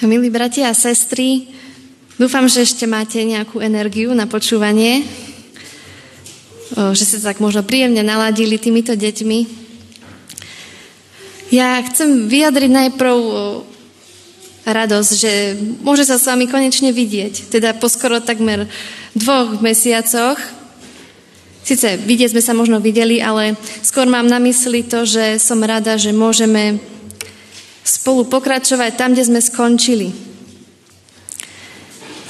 Milí bratia a sestry, dúfam, že ešte máte nejakú energiu na počúvanie, že ste tak možno príjemne naladili týmito deťmi. Ja chcem vyjadriť najprv radosť, že môže sa s vami konečne vidieť, teda po skoro takmer dvoch mesiacoch. Sice vidieť sme sa možno videli, ale skôr mám na mysli to, že som rada, že môžeme spolu pokračovať tam, kde sme skončili.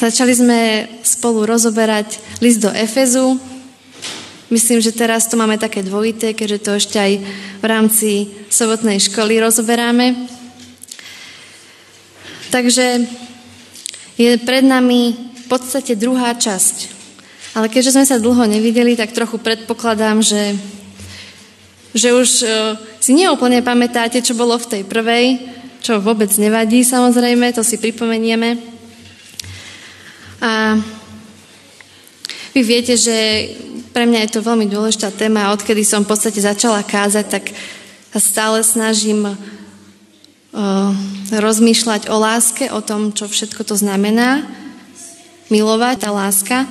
Začali sme spolu rozoberať list do Efezu. Myslím, že teraz to máme také dvojité, keďže to ešte aj v rámci sobotnej školy rozoberáme. Takže je pred nami v podstate druhá časť. Ale keďže sme sa dlho nevideli, tak trochu predpokladám, že že už uh, si neúplne pamätáte, čo bolo v tej prvej, čo vôbec nevadí samozrejme, to si pripomenieme. A vy viete, že pre mňa je to veľmi dôležitá téma a odkedy som v podstate začala kázať, tak sa stále snažím uh, rozmýšľať o láske, o tom, čo všetko to znamená, milovať, tá láska.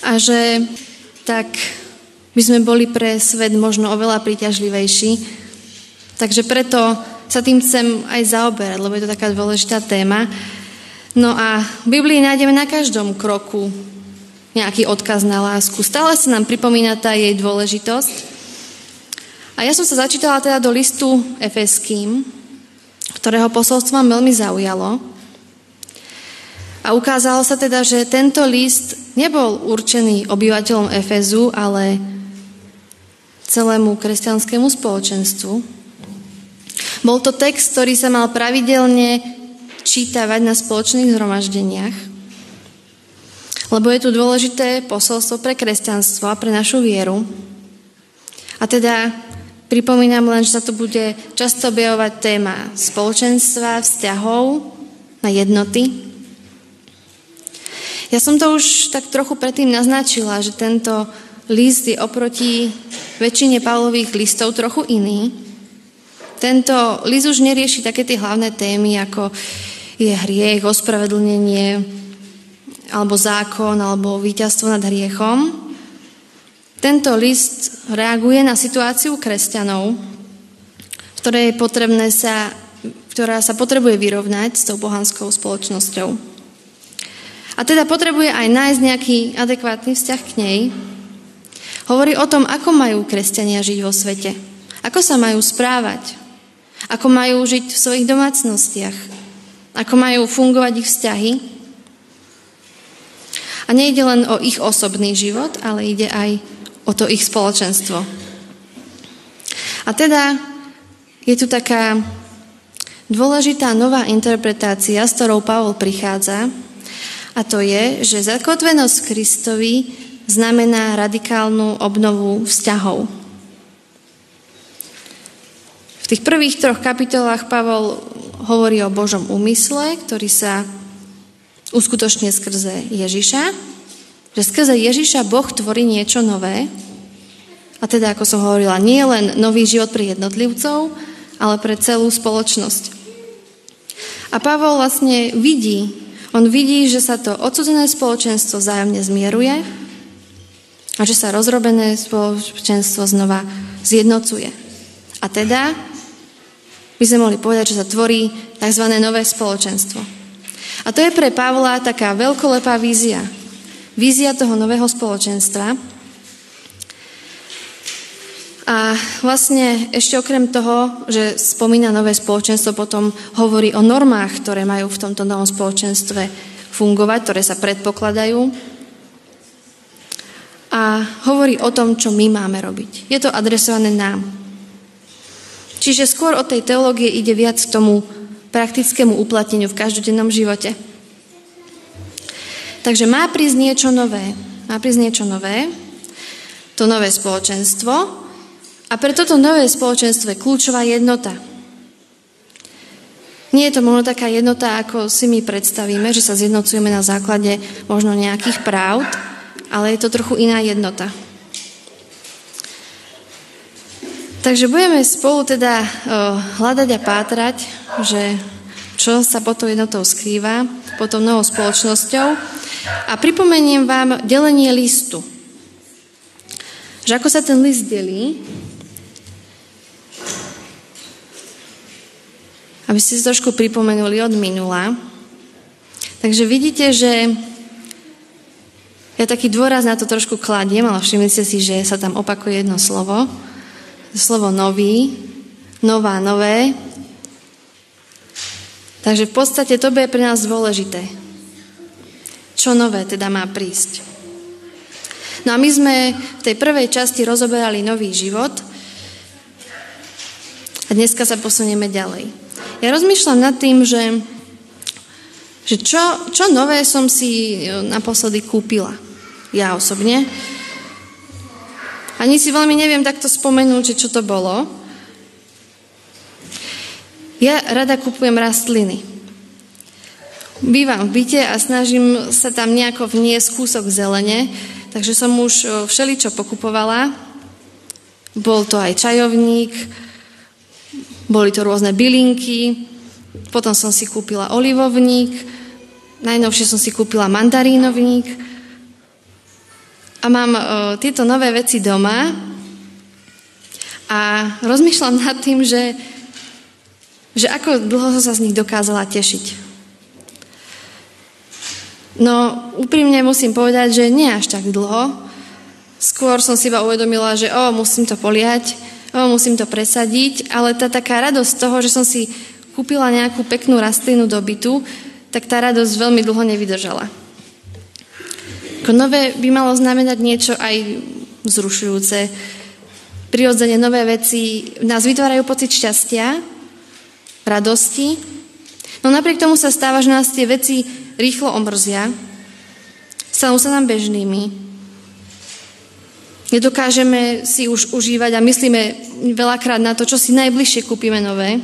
A že tak by sme boli pre svet možno oveľa príťažlivejší. Takže preto sa tým chcem aj zaoberať, lebo je to taká dôležitá téma. No a v Biblii nájdeme na každom kroku nejaký odkaz na lásku. Stále sa nám pripomína tá jej dôležitosť. A ja som sa začítala teda do listu Efeským, ktorého posolstvo ma veľmi zaujalo. A ukázalo sa teda, že tento list nebol určený obyvateľom Efezu, ale celému kresťanskému spoločenstvu. Bol to text, ktorý sa mal pravidelne čítavať na spoločných zhromaždeniach, lebo je tu dôležité posolstvo pre kresťanstvo a pre našu vieru. A teda pripomínam len, že sa tu bude často objavovať téma spoločenstva, vzťahov na jednoty. Ja som to už tak trochu predtým naznačila, že tento list je oproti väčšine Pavlových listov trochu iný. Tento list už nerieši také tie hlavné témy, ako je hriech, ospravedlnenie, alebo zákon, alebo víťazstvo nad hriechom. Tento list reaguje na situáciu kresťanov, v je potrebné sa, ktorá sa potrebuje vyrovnať s tou bohanskou spoločnosťou. A teda potrebuje aj nájsť nejaký adekvátny vzťah k nej, Hovorí o tom, ako majú kresťania žiť vo svete. Ako sa majú správať. Ako majú žiť v svojich domácnostiach. Ako majú fungovať ich vzťahy. A nejde len o ich osobný život, ale ide aj o to ich spoločenstvo. A teda je tu taká dôležitá nová interpretácia, s ktorou Pavol prichádza, a to je, že zakotvenosť Kristovi znamená radikálnu obnovu vzťahov. V tých prvých troch kapitolách Pavol hovorí o Božom úmysle, ktorý sa uskutočne skrze Ježiša, že skrze Ježiša Boh tvorí niečo nové, a teda, ako som hovorila, nie len nový život pre jednotlivcov, ale pre celú spoločnosť. A Pavol vlastne vidí, on vidí, že sa to odsudzené spoločenstvo vzájomne zmieruje, a že sa rozrobené spoločenstvo znova zjednocuje. A teda by sme mohli povedať, že sa tvorí tzv. nové spoločenstvo. A to je pre Pavla taká veľkolepá vízia. Vízia toho nového spoločenstva. A vlastne ešte okrem toho, že spomína nové spoločenstvo, potom hovorí o normách, ktoré majú v tomto novom spoločenstve fungovať, ktoré sa predpokladajú hovorí o tom, čo my máme robiť. Je to adresované nám. Čiže skôr od tej teológie ide viac k tomu praktickému uplatneniu v každodennom živote. Takže má prísť niečo nové. Má prísť niečo nové, to nové spoločenstvo a pre toto nové spoločenstvo je kľúčová jednota. Nie je to možno taká jednota, ako si my predstavíme, že sa zjednocujeme na základe možno nejakých práv, ale je to trochu iná jednota. Takže budeme spolu teda hľadať a pátrať, že čo sa pod tou jednotou skrýva, pod tou novou spoločnosťou. A pripomeniem vám delenie listu. Že ako sa ten list delí, aby ste si trošku pripomenuli od minula. Takže vidíte, že ja taký dôraz na to trošku kladiem, ale všimnite si, že sa tam opakuje jedno slovo slovo nový, nová, nové. Takže v podstate to je pre nás dôležité. Čo nové teda má prísť? No a my sme v tej prvej časti rozoberali nový život a dneska sa posunieme ďalej. Ja rozmýšľam nad tým, že, že čo, čo nové som si naposledy kúpila. Ja osobne. Ani si veľmi neviem takto spomenúť, čo to bolo. Ja rada kupujem rastliny. Bývam v byte a snažím sa tam nejako vniesť kúsok zelene, takže som už všeličo pokupovala. Bol to aj čajovník, boli to rôzne bylinky, potom som si kúpila olivovník, najnovšie som si kúpila mandarínovník, a mám o, tieto nové veci doma a rozmýšľam nad tým, že, že ako dlho som sa z nich dokázala tešiť. No, úprimne musím povedať, že nie až tak dlho. Skôr som si iba uvedomila, že o, musím to poliať, o, musím to presadiť, ale tá taká radosť toho, že som si kúpila nejakú peknú rastlinu do bytu, tak tá radosť veľmi dlho nevydržala. Ako nové by malo znamenať niečo aj vzrušujúce. Prirodzene nové veci nás vytvárajú pocit šťastia, radosti. No napriek tomu sa stáva, že nás tie veci rýchlo omrzia, stanú sa nám bežnými. Nedokážeme si už užívať a myslíme veľakrát na to, čo si najbližšie kúpime nové,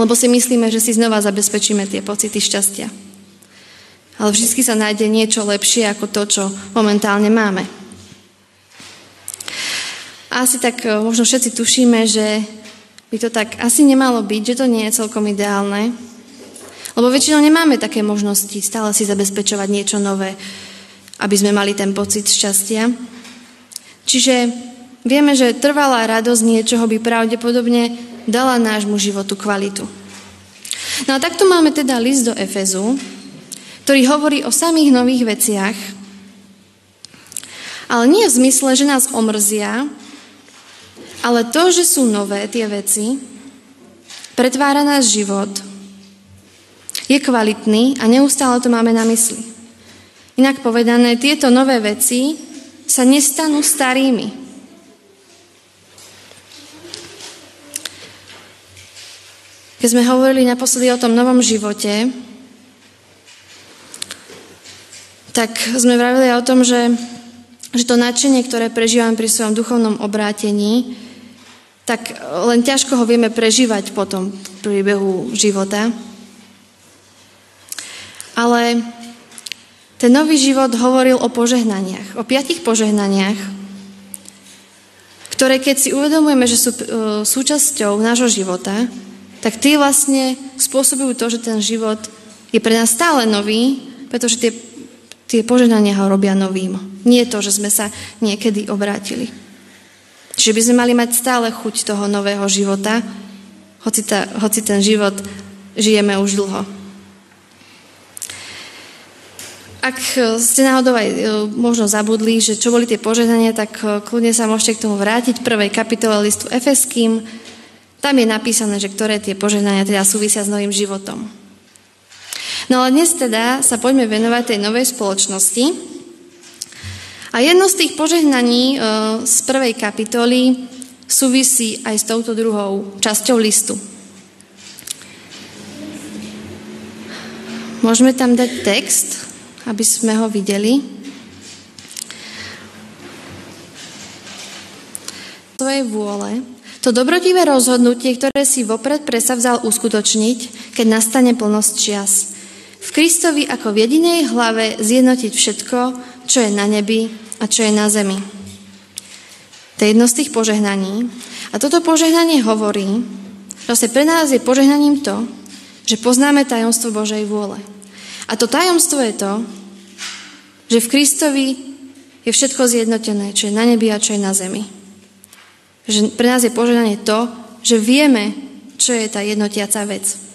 lebo si myslíme, že si znova zabezpečíme tie pocity šťastia ale vždy sa nájde niečo lepšie ako to, čo momentálne máme. A asi tak e, možno všetci tušíme, že by to tak asi nemalo byť, že to nie je celkom ideálne. Lebo väčšinou nemáme také možnosti stále si zabezpečovať niečo nové, aby sme mali ten pocit šťastia. Čiže vieme, že trvalá radosť niečoho by pravdepodobne dala nášmu životu kvalitu. No a takto máme teda list do Efezu, ktorý hovorí o samých nových veciach, ale nie v zmysle, že nás omrzia, ale to, že sú nové tie veci, pretvára náš život, je kvalitný a neustále to máme na mysli. Inak povedané, tieto nové veci sa nestanú starými. Keď sme hovorili naposledy o tom novom živote, tak sme vravili o tom, že, že to nadšenie, ktoré prežívam pri svojom duchovnom obrátení, tak len ťažko ho vieme prežívať potom v priebehu života. Ale ten nový život hovoril o požehnaniach, o piatich požehnaniach, ktoré keď si uvedomujeme, že sú e, súčasťou nášho života, tak tie vlastne spôsobujú to, že ten život je pre nás stále nový, pretože tie Tie požehnania ho robia novým. Nie to, že sme sa niekedy obrátili. Čiže by sme mali mať stále chuť toho nového života, hoci, ta, hoci ten život žijeme už dlho. Ak ste náhodou aj e, možno zabudli, že čo boli tie požehnania, tak e, kľudne sa môžete k tomu vrátiť. Prvej kapitole listu Efeským. Tam je napísané, že ktoré tie požehnania teda súvisia s novým životom. No ale dnes teda sa poďme venovať tej novej spoločnosti. A jedno z tých požehnaní e, z prvej kapitoly súvisí aj s touto druhou časťou listu. Môžeme tam dať text, aby sme ho videli. svojej vôle, to dobrotivé rozhodnutie, ktoré si vopred presavzal uskutočniť, keď nastane plnosť čias v Kristovi ako v jedinej hlave zjednotiť všetko, čo je na nebi a čo je na zemi. To je jedno z tých požehnaní. A toto požehnanie hovorí, že pre nás je požehnaním to, že poznáme tajomstvo Božej vôle. A to tajomstvo je to, že v Kristovi je všetko zjednotené, čo je na nebi a čo je na zemi. Že pre nás je požehnanie to, že vieme, čo je tá jednotiaca vec.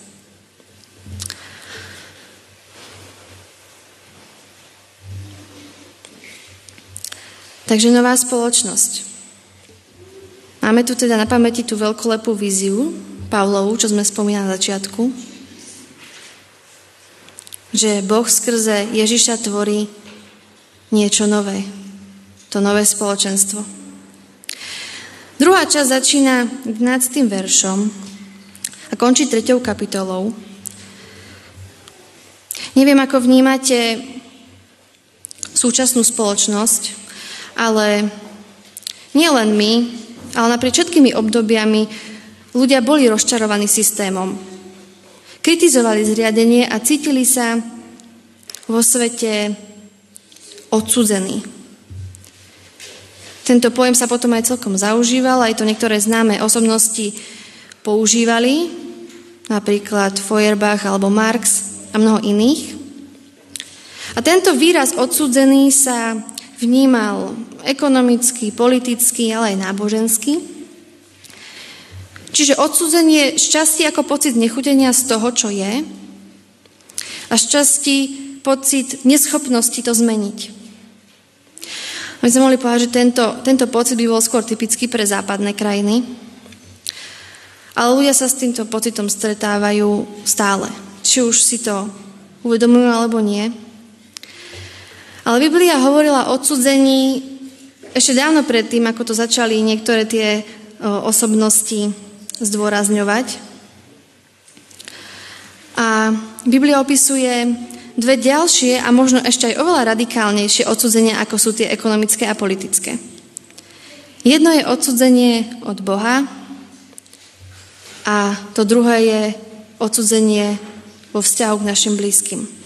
Takže nová spoločnosť. Máme tu teda na pamäti tú veľkolepú víziu Pavlovu, čo sme spomínali na začiatku, že Boh skrze Ježiša tvorí niečo nové. To nové spoločenstvo. Druhá časť začína 11. veršom a končí 3. kapitolou. Neviem, ako vnímate súčasnú spoločnosť, ale nielen my, ale napriek všetkými obdobiami ľudia boli rozčarovaní systémom. Kritizovali zriadenie a cítili sa vo svete odsudzení. Tento pojem sa potom aj celkom zaužíval, aj to niektoré známe osobnosti používali, napríklad Feuerbach alebo Marx a mnoho iných. A tento výraz odsudzený sa vnímal ekonomicky, politicky, ale aj nábožensky. Čiže odsudzenie šťastie ako pocit nechutenia z toho, čo je a šťastí pocit neschopnosti to zmeniť. My sme mohli povedať, že tento, tento pocit by bol skôr typický pre západné krajiny, ale ľudia sa s týmto pocitom stretávajú stále. Či už si to uvedomujú alebo nie. Ale Biblia hovorila o odsudzení ešte dávno predtým, ako to začali niektoré tie osobnosti zdôrazňovať. A Biblia opisuje dve ďalšie a možno ešte aj oveľa radikálnejšie odsudzenia, ako sú tie ekonomické a politické. Jedno je odsudzenie od Boha a to druhé je odsudzenie vo vzťahu k našim blízkym.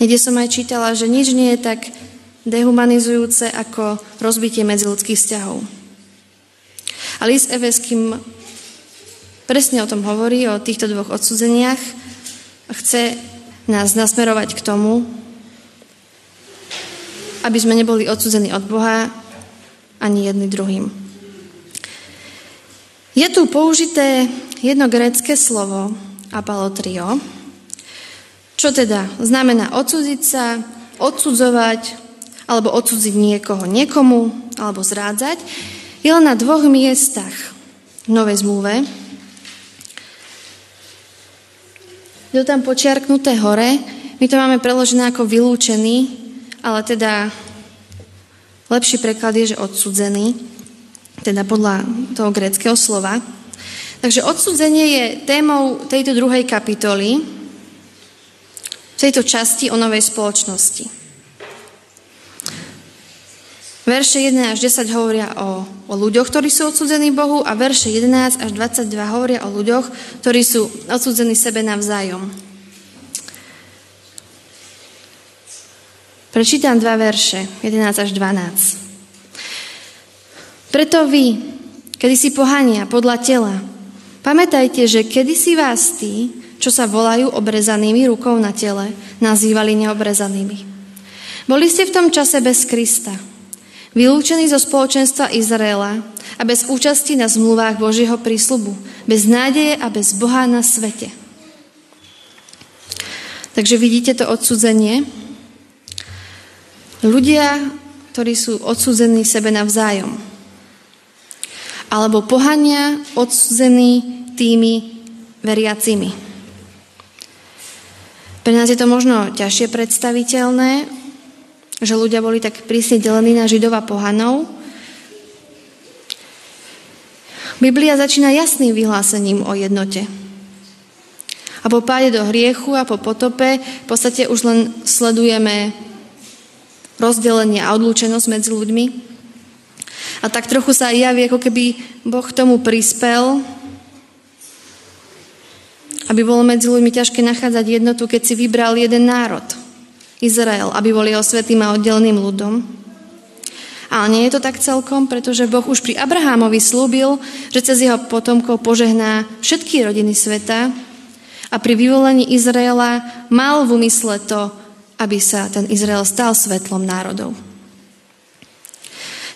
Niekde som aj čítala, že nič nie je tak dehumanizujúce ako rozbitie medziludských vzťahov. A list Eveským presne o tom hovorí, o týchto dvoch odsudzeniach a chce nás nasmerovať k tomu, aby sme neboli odsudzení od Boha ani jedný druhým. Je tu použité jedno grécké slovo apalotrio, čo teda znamená odsudziť sa, odsudzovať, alebo odsudziť niekoho niekomu, alebo zrádzať, je len na dvoch miestach v Novej zmluve. Je tam počiarknuté hore, my to máme preložené ako vylúčený, ale teda lepší preklad je, že odsudzený, teda podľa toho greckého slova. Takže odsudzenie je témou tejto druhej kapitoly, tejto časti o novej spoločnosti. Verše 1 až 10 hovoria o, o ľuďoch, ktorí sú odsudzení Bohu a verše 11 až 22 hovoria o ľuďoch, ktorí sú odsudzení sebe navzájom. Prečítam dva verše, 11 až 12. Preto vy, kedy si pohania podľa tela, pamätajte, že kedysi vás tí, čo sa volajú obrezanými rukou na tele, nazývali neobrezanými. Boli ste v tom čase bez Krista, vylúčení zo spoločenstva Izraela a bez účasti na zmluvách Božieho prísľubu, bez nádeje a bez Boha na svete. Takže vidíte to odsudzenie. Ľudia, ktorí sú odsudzení sebe navzájom. Alebo pohania odsudzení tými veriacimi. Pre nás je to možno ťažšie predstaviteľné, že ľudia boli tak prísne delení na židov a pohanov. Biblia začína jasným vyhlásením o jednote. A po páde do hriechu a po potope v podstate už len sledujeme rozdelenie a odlúčenosť medzi ľuďmi. A tak trochu sa javí, ako keby Boh tomu prispel aby bolo medzi ľuďmi ťažké nachádzať jednotu, keď si vybral jeden národ, Izrael, aby bol jeho svetým a oddeleným ľudom. Ale nie je to tak celkom, pretože Boh už pri Abrahámovi slúbil, že cez jeho potomkov požehná všetky rodiny sveta a pri vyvolení Izraela mal v úmysle to, aby sa ten Izrael stal svetlom národov.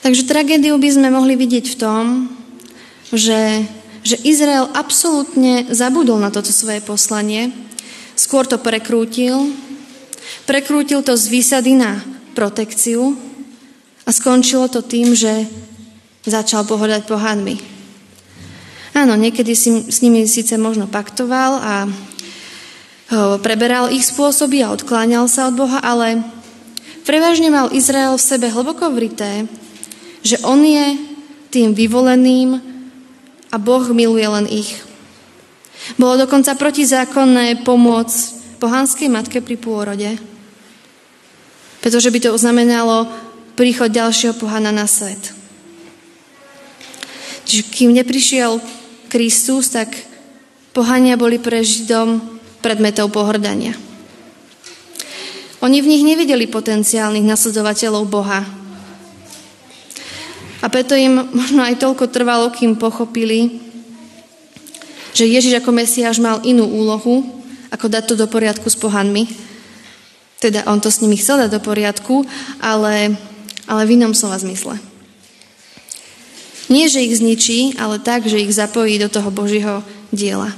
Takže tragédiu by sme mohli vidieť v tom, že, že Izrael absolútne zabudol na toto svoje poslanie, skôr to prekrútil, prekrútil to z výsady na protekciu a skončilo to tým, že začal pohodať pohanmi. Áno, niekedy si, s nimi síce možno paktoval a preberal ich spôsoby a odkláňal sa od Boha, ale prevažne mal Izrael v sebe hlboko vrité, že on je tým vyvoleným a Boh miluje len ich. Bolo dokonca protizákonné pomôcť pohanskej matke pri pôrode, pretože by to znamenalo príchod ďalšieho pohana na svet. Čiže kým neprišiel Kristus, tak pohania boli pre Židom predmetov pohrdania. Oni v nich nevideli potenciálnych nasledovateľov Boha. A preto im možno aj toľko trvalo, kým pochopili, že Ježiš ako Mesiáš mal inú úlohu, ako dať to do poriadku s pohanmi. Teda on to s nimi chcel dať do poriadku, ale ale v inom slova zmysle. Nie, že ich zničí, ale tak, že ich zapojí do toho Božieho diela.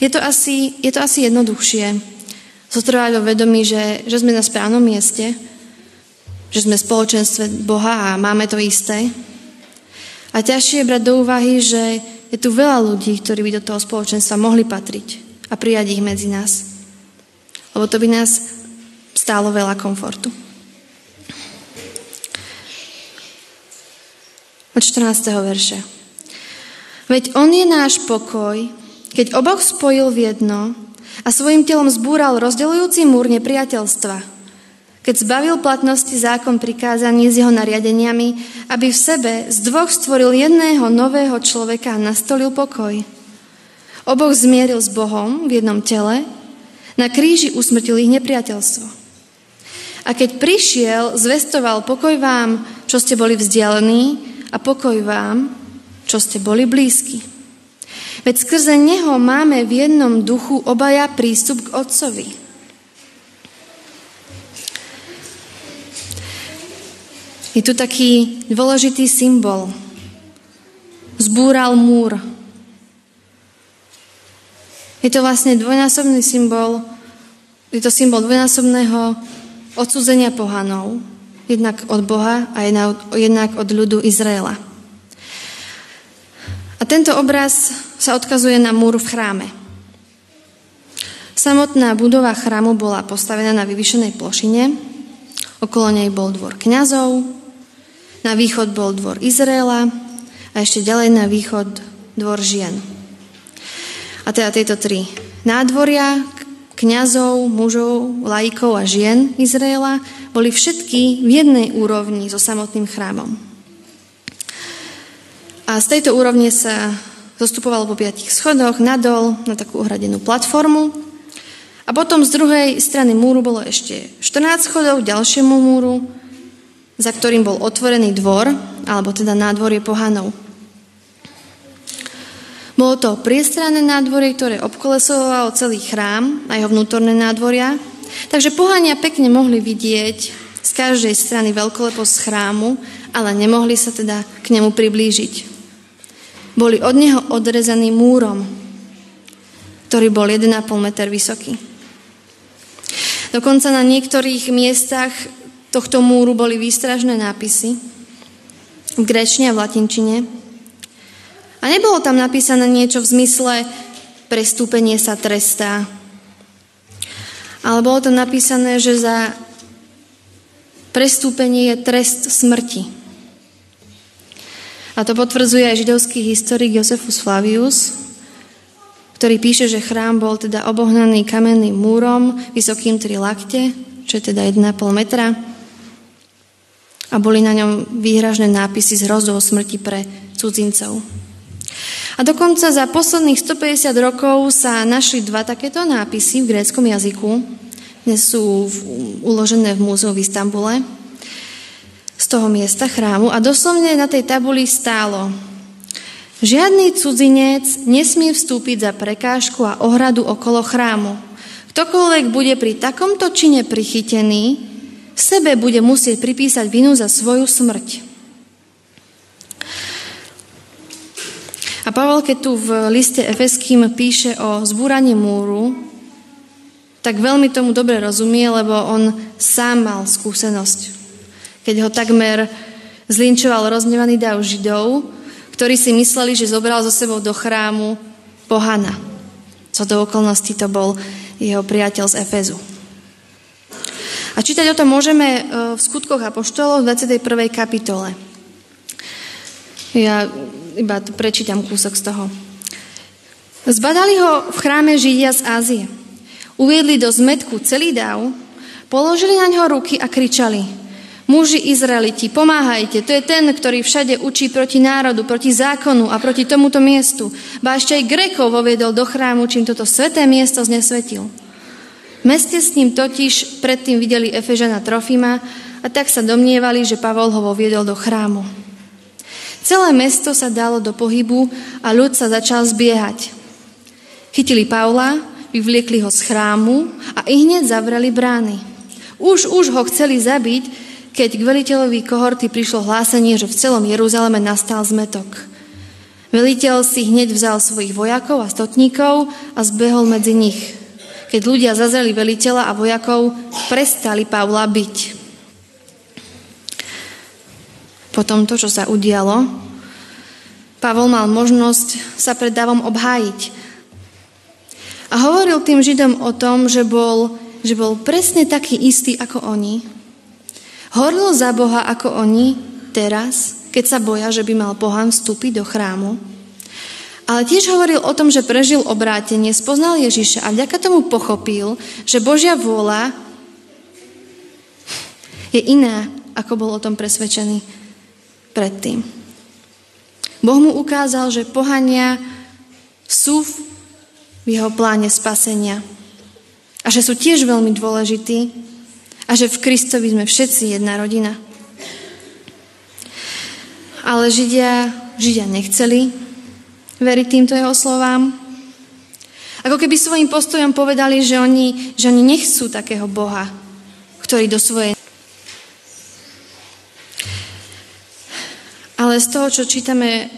Je to asi, je to asi jednoduchšie zotrvať vo vedomí, že, že sme na správnom mieste, že sme v spoločenstve Boha a máme to isté. A ťažšie je brať do úvahy, že je tu veľa ľudí, ktorí by do toho spoločenstva mohli patriť a prijať ich medzi nás. Lebo to by nás stálo veľa komfortu. Od 14. verša. Veď on je náš pokoj, keď oboch spojil v jedno a svojim telom zbúral rozdeľujúci múr nepriateľstva, keď zbavil platnosti zákon prikázaní s jeho nariadeniami, aby v sebe z dvoch stvoril jedného nového človeka a nastolil pokoj. Oboch zmieril s Bohom v jednom tele, na kríži usmrtil ich nepriateľstvo. A keď prišiel, zvestoval pokoj vám, čo ste boli vzdialení a pokoj vám, čo ste boli blízki. Veď skrze Neho máme v jednom duchu obaja prístup k Otcovi. Je tu taký dôležitý symbol. Zbúral múr. Je to vlastne dvojnásobný symbol, je to symbol dvojnásobného odsudzenia pohanov, jednak od Boha a jednak od ľudu Izraela. A tento obraz sa odkazuje na múr v chráme. Samotná budova chrámu bola postavená na vyvyšenej plošine, okolo nej bol dvor kňazov, na východ bol dvor Izraela a ešte ďalej na východ dvor žien. A teda tieto tri nádvoria, kňazov, mužov, laikov a žien Izraela boli všetky v jednej úrovni so samotným chrámom. A z tejto úrovne sa zostupovalo po piatich schodoch nadol na takú ohradenú platformu. A potom z druhej strany múru bolo ešte 14 schodov ďalšiemu múru, za ktorým bol otvorený dvor, alebo teda nádvorie pohanov. Bolo to priestranné nádvorie, ktoré obkolesovalo celý chrám a jeho vnútorné nádvoria. Takže pohania pekne mohli vidieť z každej strany veľkoleposť chrámu, ale nemohli sa teda k nemu priblížiť. Boli od neho odrezaní múrom, ktorý bol 1,5 meter vysoký. Dokonca na niektorých miestach tohto múru boli výstražné nápisy v grečne a v latinčine, a nebolo tam napísané niečo v zmysle prestúpenie sa trestá. Ale bolo tam napísané, že za prestúpenie je trest smrti. A to potvrdzuje aj židovský historik Josefus Flavius, ktorý píše, že chrám bol teda obohnaný kamenným múrom, vysokým 3 lakte, čo je teda 1,5 metra. A boli na ňom výhražné nápisy z hrozou smrti pre cudzincov. A dokonca za posledných 150 rokov sa našli dva takéto nápisy v gréckom jazyku. dnes sú uložené v múzeu v Istambule, z toho miesta chrámu a doslovne na tej tabuli stálo Žiadny cudzinec nesmie vstúpiť za prekážku a ohradu okolo chrámu. Ktokoľvek bude pri takomto čine prichytený, sebe bude musieť pripísať vinu za svoju smrť. A Pavel, keď tu v liste Efeským píše o zbúraní múru, tak veľmi tomu dobre rozumie, lebo on sám mal skúsenosť keď ho takmer zlinčoval roznevaný dav Židov, ktorí si mysleli, že zobral zo sebou do chrámu pohana. Co do okolností to bol jeho priateľ z Efezu. A čítať o tom môžeme e, v skutkoch Apoštolov v 21. kapitole. Ja iba prečítam kúsok z toho. Zbadali ho v chráme Židia z Ázie. Uviedli do zmetku celý dáv, položili na ňo ruky a kričali Muži Izraeliti, pomáhajte, to je ten, ktorý všade učí proti národu, proti zákonu a proti tomuto miestu. Ba ešte aj Grekov voviedol do chrámu, čím toto sveté miesto znesvetil. Meste s ním totiž predtým videli Efežana Trofima a tak sa domnievali, že Pavol ho voviedol do chrámu. Celé mesto sa dalo do pohybu a ľud sa začal zbiehať. Chytili Pavla, vyvliekli ho z chrámu a i hneď zavreli brány. Už, už ho chceli zabiť, keď k veliteľovi kohorty prišlo hlásenie, že v celom Jeruzaleme nastal zmetok. Veliteľ si hneď vzal svojich vojakov a stotníkov a zbehol medzi nich. Keď ľudia zazreli veliteľa a vojakov, prestali Pavla byť. Po tomto, čo sa udialo, Pavol mal možnosť sa pred dávom obhájiť. A hovoril tým Židom o tom, že bol, že bol presne taký istý ako oni, Horlil za Boha ako oni teraz, keď sa boja, že by mal pohan vstúpiť do chrámu. Ale tiež hovoril o tom, že prežil obrátenie, spoznal Ježiša a vďaka tomu pochopil, že Božia vôľa je iná, ako bol o tom presvedčený predtým. Boh mu ukázal, že pohania sú v jeho pláne spasenia a že sú tiež veľmi dôležití a že v Kristovi sme všetci jedna rodina. Ale Židia, Židia nechceli veriť týmto jeho slovám. Ako keby svojim postojom povedali, že oni, že oni nechcú takého Boha, ktorý do svojej... Ale z toho, čo čítame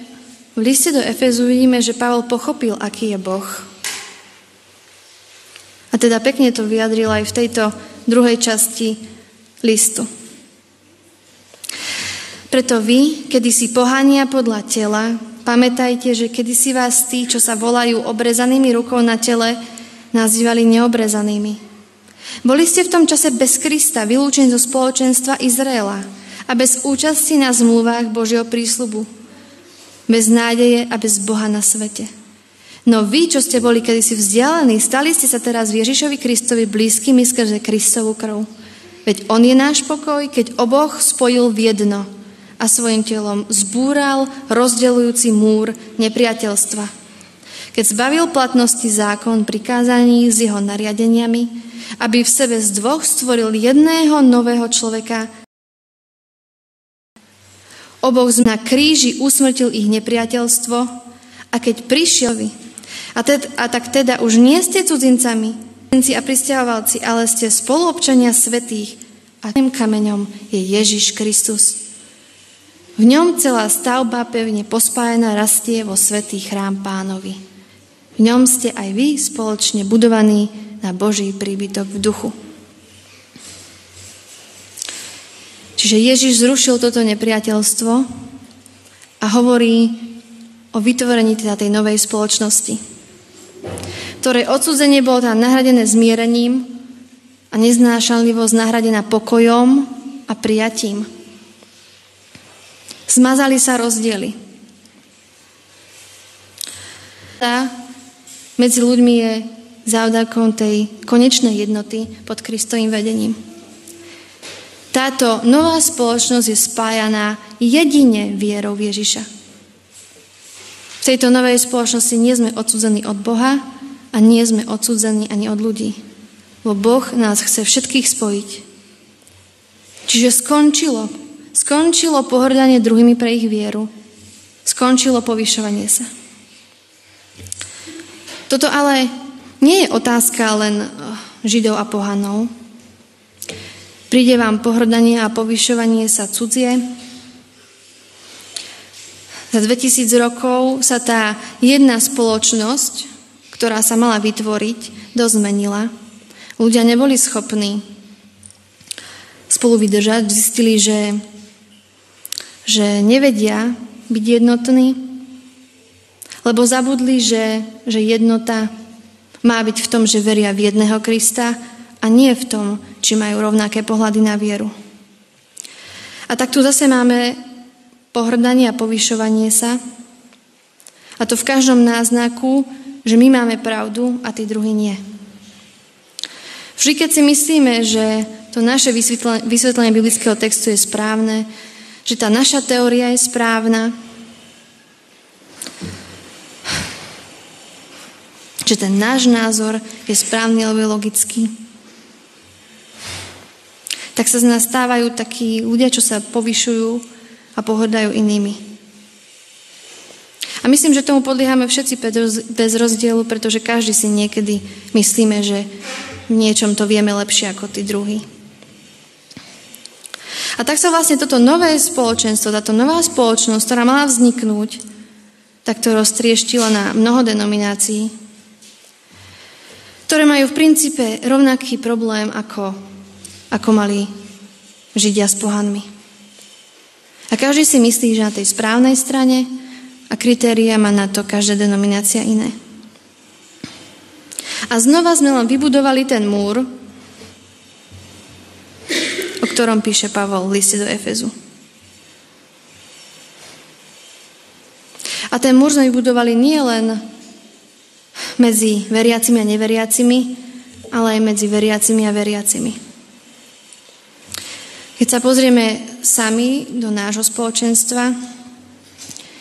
v liste do Efezu, vidíme, že Pavel pochopil, aký je Boh. A teda pekne to vyjadril aj v tejto druhej časti listu. Preto vy, kedy si pohania podľa tela, pamätajte, že kedy si vás tí, čo sa volajú obrezanými rukou na tele, nazývali neobrezanými. Boli ste v tom čase bez Krista, vylúčení zo spoločenstva Izraela a bez účasti na zmluvách Božieho prísľubu. Bez nádeje a bez Boha na svete. No vy, čo ste boli kedysi vzdialení, stali ste sa teraz Ježišovi Kristovi blízkymi skrze Kristovú krv. Veď On je náš pokoj, keď oboch spojil v jedno a svojim telom zbúral rozdelujúci múr nepriateľstva. Keď zbavil platnosti zákon prikázaní s jeho nariadeniami, aby v sebe z dvoch stvoril jedného nového človeka, oboch na kríži usmrtil ich nepriateľstvo a keď prišiel a, ted, a tak teda už nie ste cudzincami a pristahovalci, ale ste spoluobčania svetých a tým kameňom je Ježiš Kristus. V ňom celá stavba pevne pospájená rastie vo svetý chrám pánovi. V ňom ste aj vy spoločne budovaní na Boží príbytok v duchu. Čiže Ježiš zrušil toto nepriateľstvo a hovorí o vytvorení teda tej novej spoločnosti ktoré odsudzenie bolo tam nahradené zmierením a neznášanlivosť nahradená pokojom a prijatím. Zmazali sa rozdiely. A medzi ľuďmi je závdakom tej konečnej jednoty pod Kristovým vedením. Táto nová spoločnosť je spájaná jedine vierou Ježiša. V tejto novej spoločnosti nie sme odsudzení od Boha, a nie sme odsudzení ani od ľudí. lebo Boh nás chce všetkých spojiť. Čiže skončilo. Skončilo pohrdanie druhými pre ich vieru. Skončilo povyšovanie sa. Toto ale nie je otázka len eh, židov a pohanov. Príde vám pohrdanie a povyšovanie sa cudzie. Za 2000 rokov sa tá jedna spoločnosť, ktorá sa mala vytvoriť, dozmenila. Ľudia neboli schopní spolu vydržať, zistili, že, že nevedia byť jednotní, lebo zabudli, že, že jednota má byť v tom, že veria v jedného Krista a nie v tom, či majú rovnaké pohľady na vieru. A tak tu zase máme pohrdanie a povyšovanie sa. A to v každom náznaku, že my máme pravdu a tí druhí nie. Vždy, keď si myslíme, že to naše vysvetlenie biblického textu je správne, že tá naša teória je správna, že ten náš názor je správny alebo logický. Tak sa z nás stávajú takí ľudia, čo sa povyšujú a pohodajú inými. A myslím, že tomu podliehame všetci bez rozdielu, pretože každý si niekedy myslíme, že v niečom to vieme lepšie ako tí druhí. A tak sa vlastne toto nové spoločenstvo, táto nová spoločnosť, ktorá mala vzniknúť, tak to roztrieštila na mnoho denominácií, ktoré majú v princípe rovnaký problém, ako, ako mali Židia s pohanmi. A každý si myslí, že na tej správnej strane a kritéria má na to každá denominácia iné. A znova sme len vybudovali ten múr, ktorom píše Pavol v liste do Efezu. A ten múr sme vybudovali nie len medzi veriacimi a neveriacimi, ale aj medzi veriacimi a veriacimi. Keď sa pozrieme sami do nášho spoločenstva,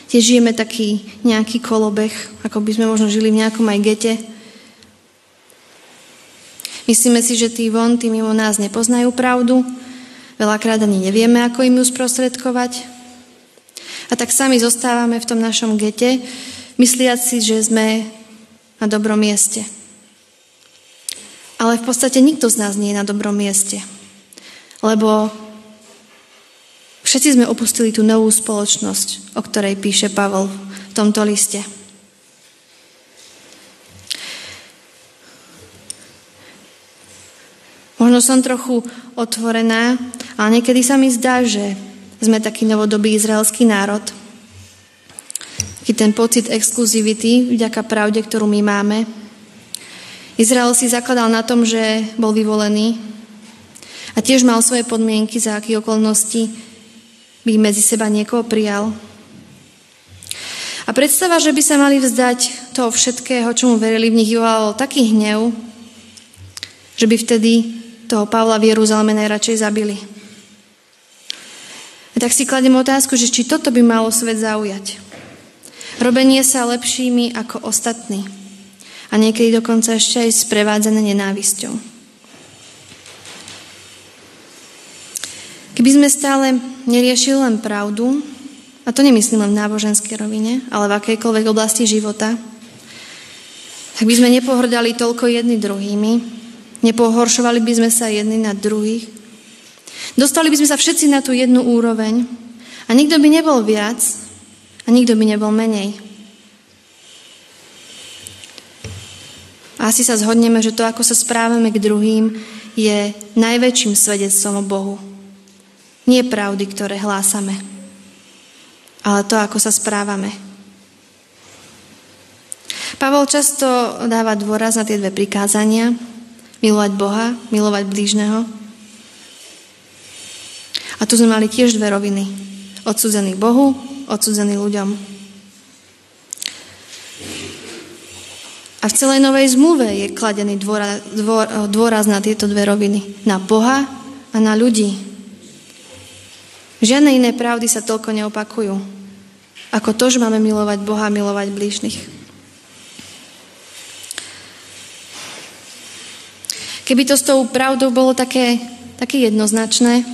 tiež žijeme taký nejaký kolobeh, ako by sme možno žili v nejakom aj gete. Myslíme si, že tí von, tí mimo nás nepoznajú pravdu, veľakrát ani nevieme, ako im ju sprostredkovať. A tak sami zostávame v tom našom gete, mysliac si, že sme na dobrom mieste. Ale v podstate nikto z nás nie je na dobrom mieste. Lebo všetci sme opustili tú novú spoločnosť, o ktorej píše Pavol v tomto liste. Možno som trochu otvorená, ale niekedy sa mi zdá, že sme taký novodobý izraelský národ, taký ten pocit exkluzivity vďaka pravde, ktorú my máme. Izrael si zakladal na tom, že bol vyvolený a tiež mal svoje podmienky, za aké okolnosti by medzi seba niekoho prijal. A predstava, že by sa mali vzdať toho všetkého, čomu verili, v nich vyvolalo taký hnev, že by vtedy toho Pavla v Jeruzaleme najradšej zabili. A tak si kladem otázku, že či toto by malo svet zaujať. Robenie sa lepšími ako ostatní. A niekedy dokonca ešte aj sprevádzané nenávisťou. Keby sme stále neriešili len pravdu, a to nemyslím len v náboženskej rovine, ale v akejkoľvek oblasti života, tak by sme nepohrdali toľko jedni druhými, nepohoršovali by sme sa jedni na druhých, dostali by sme sa všetci na tú jednu úroveň a nikto by nebol viac a nikto by nebol menej. A asi sa zhodneme, že to, ako sa správame k druhým, je najväčším svedectvom o Bohu. Nie pravdy, ktoré hlásame, ale to, ako sa správame. Pavol často dáva dôraz na tie dve prikázania. Milovať Boha, milovať blížneho. A tu sme mali tiež dve roviny. Odsudzený Bohu odsudzený ľuďom. A v celej novej zmluve je kladený dôraz, dôr, dôraz na tieto dve roviny. Na Boha a na ľudí. Žiadne iné pravdy sa toľko neopakujú, ako to, že máme milovať Boha a milovať blížnych. Keby to s tou pravdou bolo také, také jednoznačné,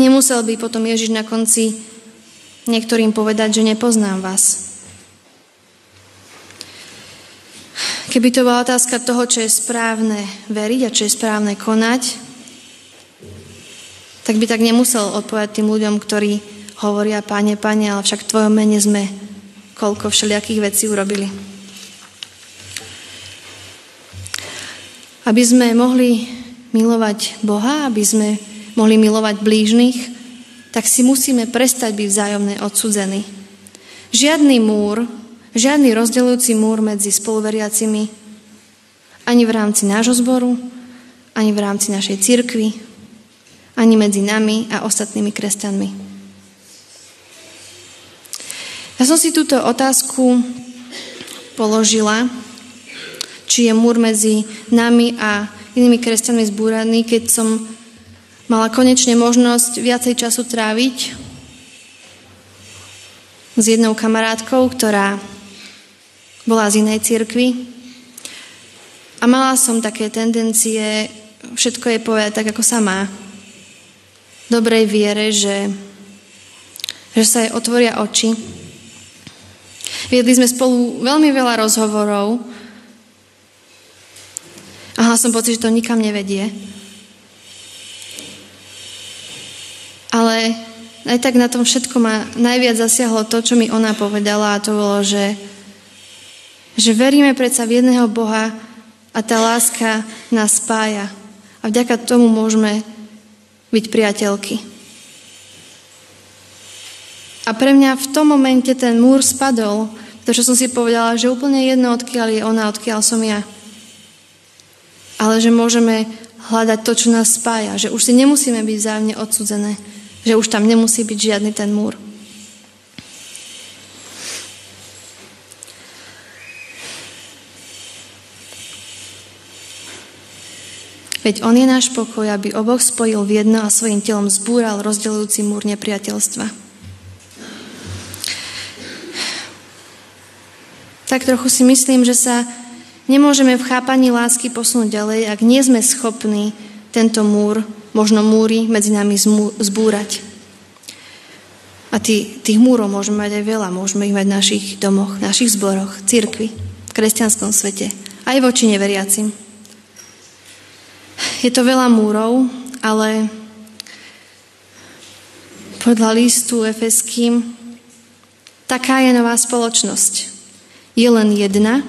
nemusel by potom Ježiš na konci niektorým povedať, že nepoznám vás. Keby to bola otázka toho, čo je správne veriť a čo je správne konať, tak by tak nemusel odpovedať tým ľuďom, ktorí hovoria, páne, páne, ale však v tvojom mene sme koľko všelijakých vecí urobili. Aby sme mohli milovať Boha, aby sme mohli milovať blížnych, tak si musíme prestať byť vzájomne odsudzení. Žiadny múr, žiadny rozdeľujúci múr medzi spoluveriacimi ani v rámci nášho zboru, ani v rámci našej cirkvi, ani medzi nami a ostatnými kresťanmi. Ja som si túto otázku položila, či je múr medzi nami a inými kresťanmi zbúraný, keď som mala konečne možnosť viacej času tráviť s jednou kamarátkou, ktorá bola z inej cirkvi. A mala som také tendencie všetko je povedať tak, ako sa má dobrej viere, že, že sa jej otvoria oči. Viedli sme spolu veľmi veľa rozhovorov a mala som pocit, že to nikam nevedie. Ale aj tak na tom všetko ma najviac zasiahlo to, čo mi ona povedala a to bolo, že, že veríme predsa v jedného Boha a tá láska nás spája. A vďaka tomu môžeme byť priateľky. A pre mňa v tom momente ten múr spadol, pretože som si povedala, že úplne jedno, odkiaľ je ona, odkiaľ som ja. Ale že môžeme hľadať to, čo nás spája, že už si nemusíme byť vzájomne odsudzené, že už tam nemusí byť žiadny ten múr. Veď On je náš pokoj, aby oboch spojil v jedno a svojim telom zbúral rozdeľujúci múr nepriateľstva. Tak trochu si myslím, že sa nemôžeme v chápaní lásky posunúť ďalej, ak nie sme schopní tento múr, možno múry medzi nami zbúrať. A tý, tých múrov môžeme mať aj veľa. Môžeme ich mať v našich domoch, v našich zboroch, cirkvi, v kresťanskom svete, aj voči neveriacim. Je to veľa múrov, ale podľa listu Efeským taká je nová spoločnosť. Je len jedna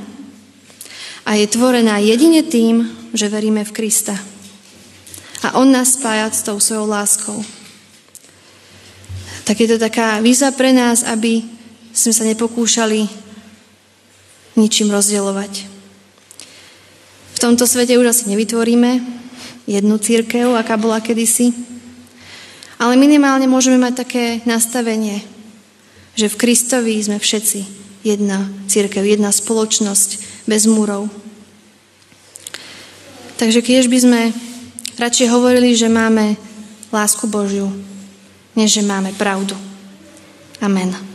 a je tvorená jedine tým, že veríme v Krista. A On nás spája s tou svojou láskou. Tak je to taká víza pre nás, aby sme sa nepokúšali ničím rozdielovať. V tomto svete už asi nevytvoríme jednu církev, aká bola kedysi. Ale minimálne môžeme mať také nastavenie, že v Kristovi sme všetci jedna církev, jedna spoločnosť bez múrov. Takže keď by sme radšej hovorili, že máme lásku Božiu, než že máme pravdu. Amen.